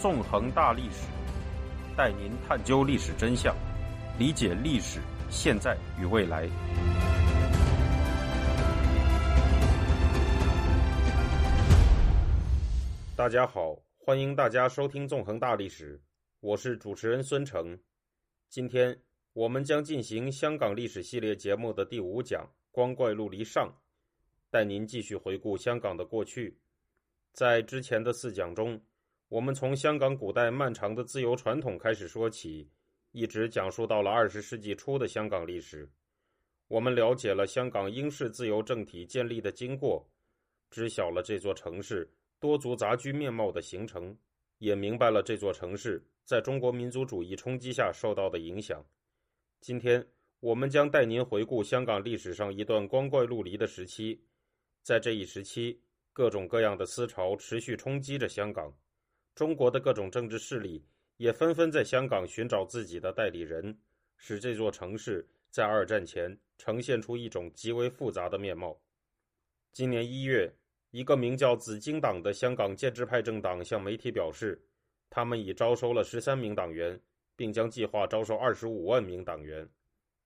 纵横大历史，带您探究历史真相，理解历史现在与未来。大家好，欢迎大家收听《纵横大历史》，我是主持人孙成。今天我们将进行香港历史系列节目的第五讲《光怪陆离上》，带您继续回顾香港的过去。在之前的四讲中，我们从香港古代漫长的自由传统开始说起，一直讲述到了二十世纪初的香港历史。我们了解了香港英式自由政体建立的经过，知晓了这座城市。多族杂居面貌的形成，也明白了这座城市在中国民族主义冲击下受到的影响。今天，我们将带您回顾香港历史上一段光怪陆离的时期。在这一时期，各种各样的思潮持续冲击着香港，中国的各种政治势力也纷纷在香港寻找自己的代理人，使这座城市在二战前呈现出一种极为复杂的面貌。今年一月。一个名叫紫荆党的香港建制派政党向媒体表示，他们已招收了十三名党员，并将计划招收二十五万名党员。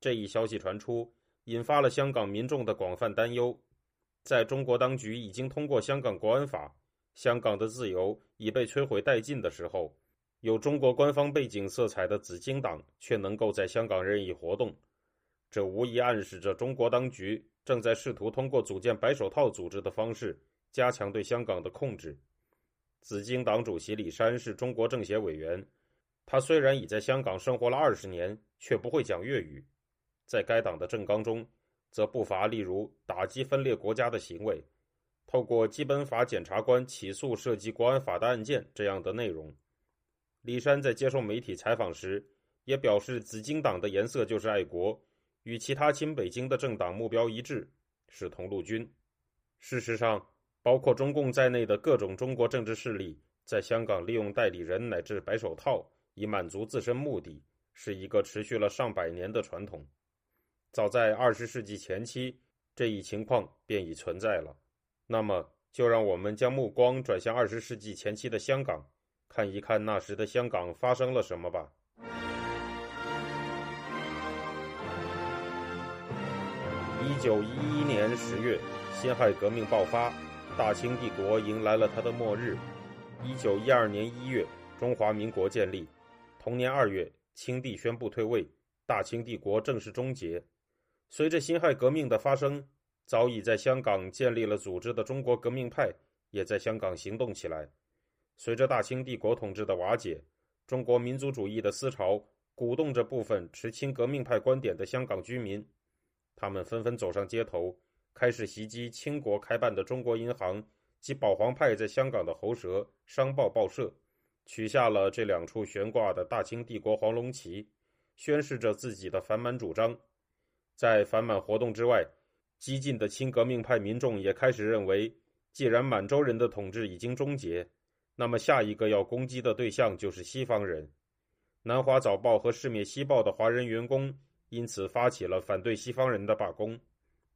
这一消息传出，引发了香港民众的广泛担忧。在中国当局已经通过香港国安法，香港的自由已被摧毁殆尽的时候，有中国官方背景色彩的紫荆党却能够在香港任意活动，这无疑暗示着中国当局正在试图通过组建白手套组织的方式。加强对香港的控制。紫荆党主席李山是中国政协委员，他虽然已在香港生活了二十年，却不会讲粤语。在该党的政纲中，则不乏例如打击分裂国家的行为，透过基本法检察官起诉涉及国安法的案件这样的内容。李山在接受媒体采访时也表示，紫荆党的颜色就是爱国，与其他亲北京的政党目标一致，是同路军。事实上。包括中共在内的各种中国政治势力在香港利用代理人乃至白手套以满足自身目的，是一个持续了上百年的传统。早在二十世纪前期，这一情况便已存在了。那么，就让我们将目光转向二十世纪前期的香港，看一看那时的香港发生了什么吧。一九一一年十月，辛亥革命爆发。大清帝国迎来了它的末日。一九一二年一月，中华民国建立。同年二月，清帝宣布退位，大清帝国正式终结。随着辛亥革命的发生，早已在香港建立了组织的中国革命派也在香港行动起来。随着大清帝国统治的瓦解，中国民族主义的思潮鼓动着部分持亲革命派观点的香港居民，他们纷纷走上街头。开始袭击清国开办的中国银行及保皇派在香港的喉舌商报报社，取下了这两处悬挂的大清帝国黄龙旗，宣示着自己的反满主张。在反满活动之外，激进的亲革命派民众也开始认为，既然满洲人的统治已经终结，那么下一个要攻击的对象就是西方人。南华早报和世面西报的华人员工因此发起了反对西方人的罢工。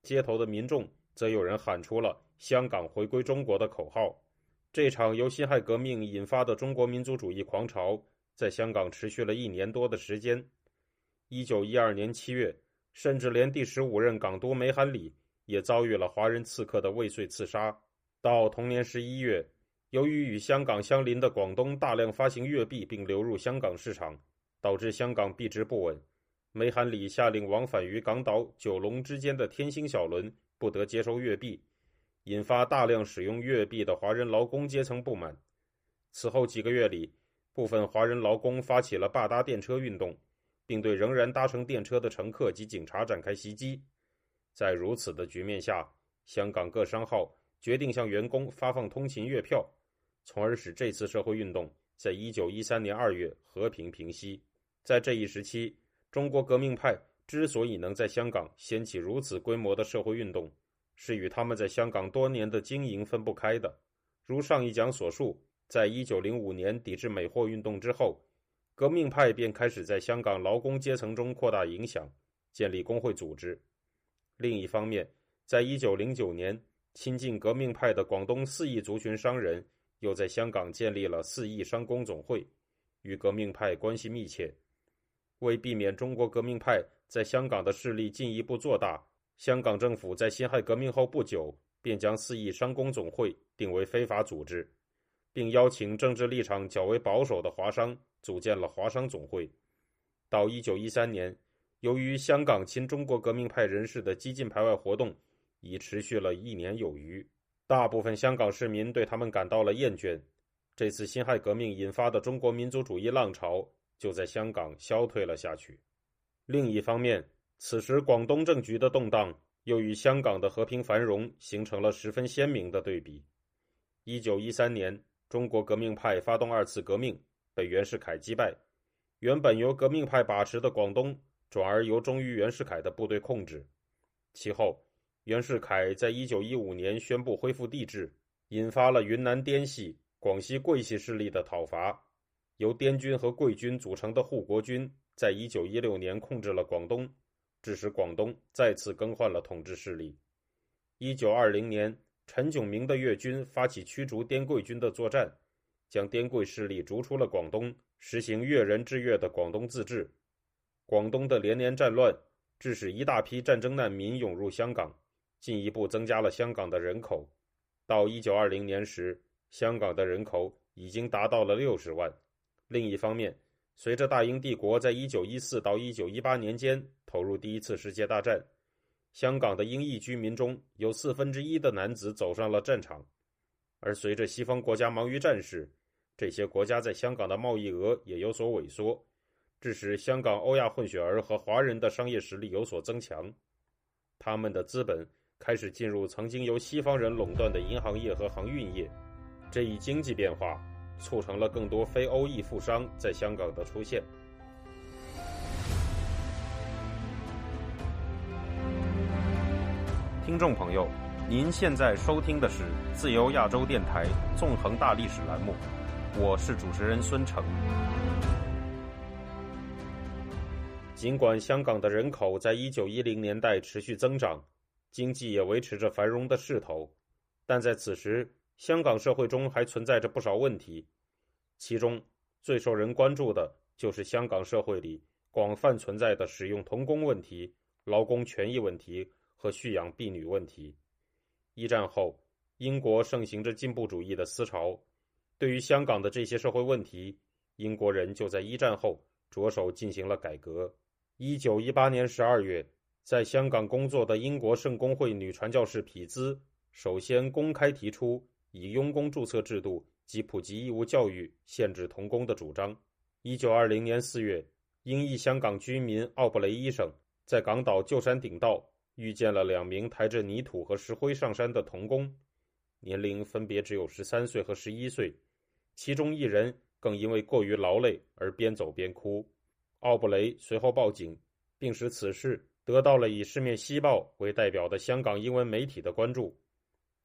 街头的民众则有人喊出了“香港回归中国”的口号。这场由辛亥革命引发的中国民族主义狂潮，在香港持续了一年多的时间。一九一二年七月，甚至连第十五任港督梅罕里也遭遇了华人刺客的未遂刺杀。到同年十一月，由于与香港相邻的广东大量发行粤币并流入香港市场，导致香港币值不稳。梅罕里下令往返于港岛、九龙之间的天星小轮不得接收粤币，引发大量使用粤币的华人劳工阶层不满。此后几个月里，部分华人劳工发起了罢搭电车运动，并对仍然搭乘电车的乘客及警察展开袭击。在如此的局面下，香港各商号决定向员工发放通勤月票，从而使这次社会运动在一九一三年二月和平平息。在这一时期。中国革命派之所以能在香港掀起如此规模的社会运动，是与他们在香港多年的经营分不开的。如上一讲所述，在一九零五年抵制美货运动之后，革命派便开始在香港劳工阶层中扩大影响，建立工会组织。另一方面，在一九零九年，亲近革命派的广东四亿族群商人又在香港建立了四亿商工总会，与革命派关系密切。为避免中国革命派在香港的势力进一步做大，香港政府在辛亥革命后不久便将四亿商工总会定为非法组织，并邀请政治立场较为保守的华商组建了华商总会。到一九一三年，由于香港亲中国革命派人士的激进排外活动已持续了一年有余，大部分香港市民对他们感到了厌倦。这次辛亥革命引发的中国民族主义浪潮。就在香港消退了下去。另一方面，此时广东政局的动荡又与香港的和平繁荣形成了十分鲜明的对比。一九一三年，中国革命派发动二次革命，被袁世凯击败。原本由革命派把持的广东，转而由忠于袁世凯的部队控制。其后，袁世凯在一九一五年宣布恢复帝制，引发了云南滇系、广西桂系势力的讨伐。由滇军和桂军组成的护国军，在一九一六年控制了广东，致使广东再次更换了统治势力。一九二零年，陈炯明的粤军发起驱逐滇桂军的作战，将滇桂势力逐出了广东，实行粤人治粤的广东自治。广东的连年战乱，致使一大批战争难民涌入香港，进一步增加了香港的人口。到一九二零年时，香港的人口已经达到了六十万。另一方面，随着大英帝国在1914到1918年间投入第一次世界大战，香港的英裔居民中有四分之一的男子走上了战场。而随着西方国家忙于战事，这些国家在香港的贸易额也有所萎缩，致使香港欧亚混血儿和华人的商业实力有所增强。他们的资本开始进入曾经由西方人垄断的银行业和航运业。这一经济变化。促成了更多非欧裔富商在香港的出现。听众朋友，您现在收听的是自由亚洲电台纵横大历史栏目，我是主持人孙成。尽管香港的人口在一九一零年代持续增长，经济也维持着繁荣的势头，但在此时。香港社会中还存在着不少问题，其中最受人关注的就是香港社会里广泛存在的使用童工问题、劳工权益问题和蓄养婢女问题。一战后，英国盛行着进步主义的思潮，对于香港的这些社会问题，英国人就在一战后着手进行了改革。一九一八年十二月，在香港工作的英国圣公会女传教士匹兹首先公开提出。以佣工注册制度及普及义务教育限制童工的主张。一九二零年四月，英裔香港居民奥布雷医生在港岛旧山顶道遇见了两名抬着泥土和石灰上山的童工，年龄分别只有十三岁和十一岁，其中一人更因为过于劳累而边走边哭。奥布雷随后报警，并使此事得到了以《市面西报》为代表的香港英文媒体的关注。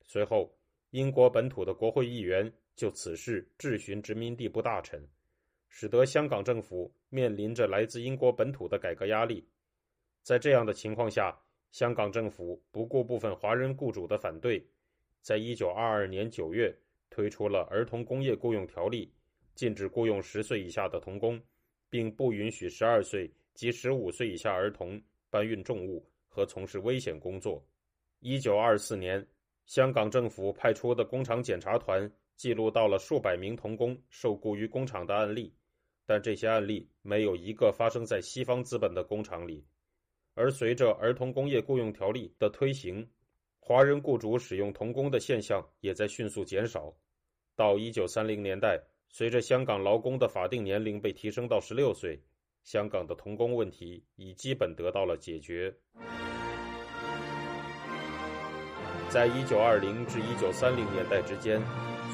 随后。英国本土的国会议员就此事质询殖民地部大臣，使得香港政府面临着来自英国本土的改革压力。在这样的情况下，香港政府不顾部分华人雇主的反对，在一九二二年九月推出了《儿童工业雇佣条例》，禁止雇佣十岁以下的童工，并不允许十二岁及十五岁以下儿童搬运重物和从事危险工作。一九二四年。香港政府派出的工厂检查团记录到了数百名童工受雇于工厂的案例，但这些案例没有一个发生在西方资本的工厂里。而随着《儿童工业雇佣条例》的推行，华人雇主使用童工的现象也在迅速减少。到一九三零年代，随着香港劳工的法定年龄被提升到十六岁，香港的童工问题已基本得到了解决。在一九二零至一九三零年代之间，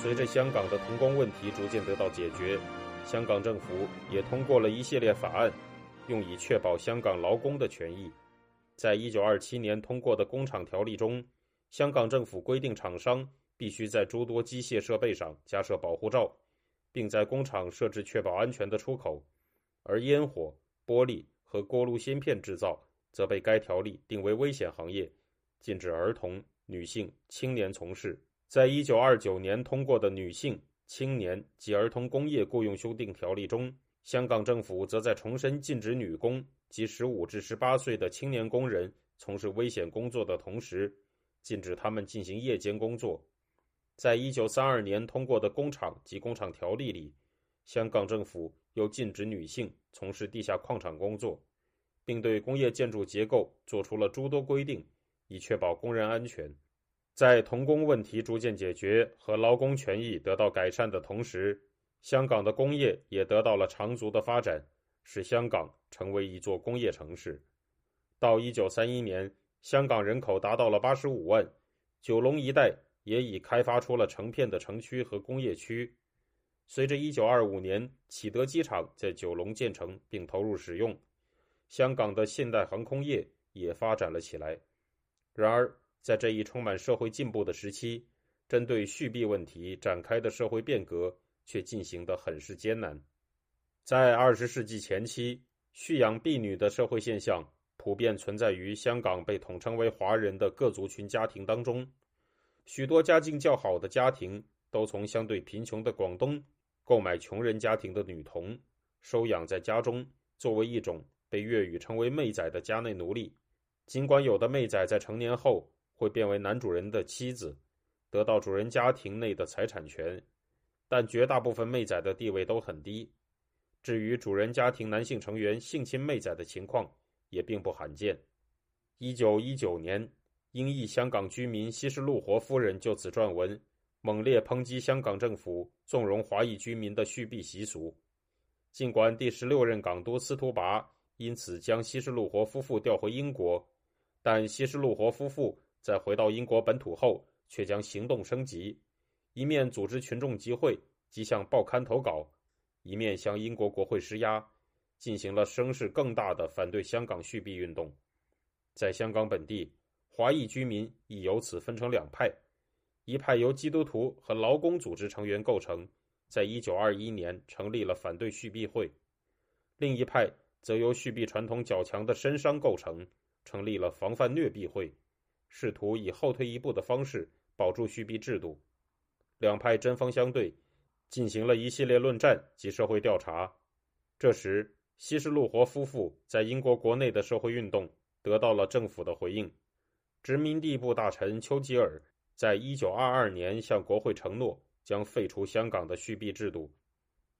随着香港的童工问题逐渐得到解决，香港政府也通过了一系列法案，用以确保香港劳工的权益。在一九二七年通过的工厂条例中，香港政府规定厂商必须在诸多机械设备上加设保护罩，并在工厂设置确保安全的出口；而烟火、玻璃和锅炉芯片制造则被该条例定为危险行业，禁止儿童。女性青年从事，在一九二九年通过的《女性青年及儿童工业雇用修订条例中，香港政府则在重申禁止女工及十五至十八岁的青年工人从事危险工作的同时，禁止他们进行夜间工作。在一九三二年通过的工厂及工厂条例里，香港政府又禁止女性从事地下矿场工作，并对工业建筑结构做出了诸多规定，以确保工人安全。在童工问题逐渐解决和劳工权益得到改善的同时，香港的工业也得到了长足的发展，使香港成为一座工业城市。到一九三一年，香港人口达到了八十五万，九龙一带。也已开发出了成片的城区和工业区。随着一九二五年启德机场在九龙建成并投入使用，香港的现代航空业也发展了起来。然而，在这一充满社会进步的时期，针对续币问题展开的社会变革却进行得很是艰难。在二十世纪前期，蓄养婢女的社会现象普遍存在于香港被统称为华人的各族群家庭当中。许多家境较好的家庭都从相对贫穷的广东购买穷人家庭的女童，收养在家中，作为一种被粤语称为“妹仔”的家内奴隶。尽管有的妹仔在成年后会变为男主人的妻子，得到主人家庭内的财产权，但绝大部分妹仔的地位都很低。至于主人家庭男性成员性侵妹仔的情况，也并不罕见。一九一九年。英裔香港居民西施路活夫人就此撰文，猛烈抨击香港政府纵容华裔居民的续币习俗。尽管第十六任港督司徒拔因此将西施路活夫妇调回英国，但西施路活夫妇在回到英国本土后，却将行动升级，一面组织群众集会及向报刊投稿，一面向英国国会施压，进行了声势更大的反对香港续币运动。在香港本地。华裔居民已由此分成两派，一派由基督徒和劳工组织成员构成，在一九二一年成立了反对续币会；另一派则由续币传统较强的绅商构成，成立了防范虐币会，试图以后退一步的方式保住续币制度。两派针锋相对，进行了一系列论战及社会调查。这时，西施路活夫妇在英国国内的社会运动得到了政府的回应。殖民地部大臣丘吉尔在一九二二年向国会承诺将废除香港的续币制度，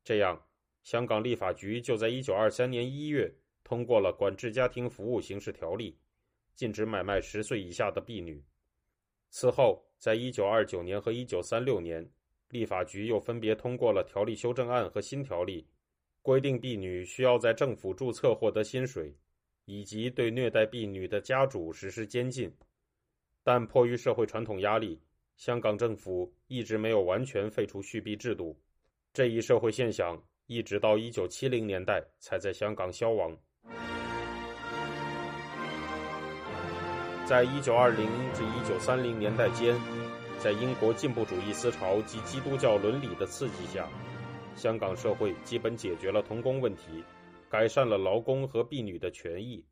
这样，香港立法局就在一九二三年一月通过了《管制家庭服务刑事条例》，禁止买卖十岁以下的婢女。此后，在一九二九年和一九三六年，立法局又分别通过了条例修正案和新条例，规定婢女需要在政府注册获得薪水，以及对虐待婢女的家主实施监禁。但迫于社会传统压力，香港政府一直没有完全废除续币制度。这一社会现象一直到一九七零年代才在香港消亡。在一九二零至一九三零年代间，在英国进步主义思潮及基督教伦理的刺激下，香港社会基本解决了童工问题，改善了劳工和婢女的权益，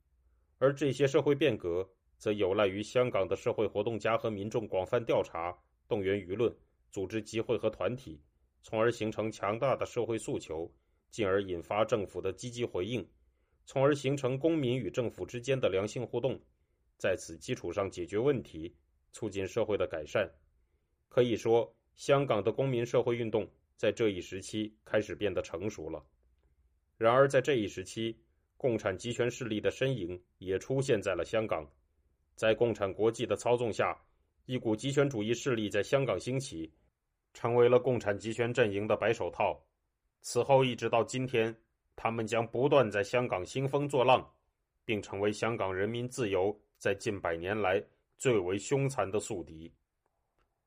而这些社会变革。则有赖于香港的社会活动家和民众广泛调查、动员舆论、组织集会和团体，从而形成强大的社会诉求，进而引发政府的积极回应，从而形成公民与政府之间的良性互动，在此基础上解决问题，促进社会的改善。可以说，香港的公民社会运动在这一时期开始变得成熟了。然而，在这一时期，共产集权势力的身影也出现在了香港。在共产国际的操纵下，一股极权主义势力在香港兴起，成为了共产集权阵营的白手套。此后一直到今天，他们将不断在香港兴风作浪，并成为香港人民自由在近百年来最为凶残的宿敌。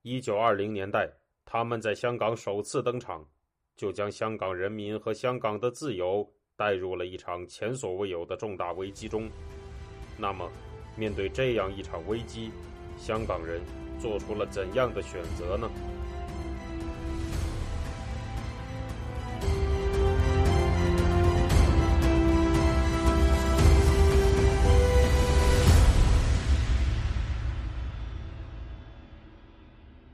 一九二零年代，他们在香港首次登场，就将香港人民和香港的自由带入了一场前所未有的重大危机中。那么，面对这样一场危机，香港人做出了怎样的选择呢？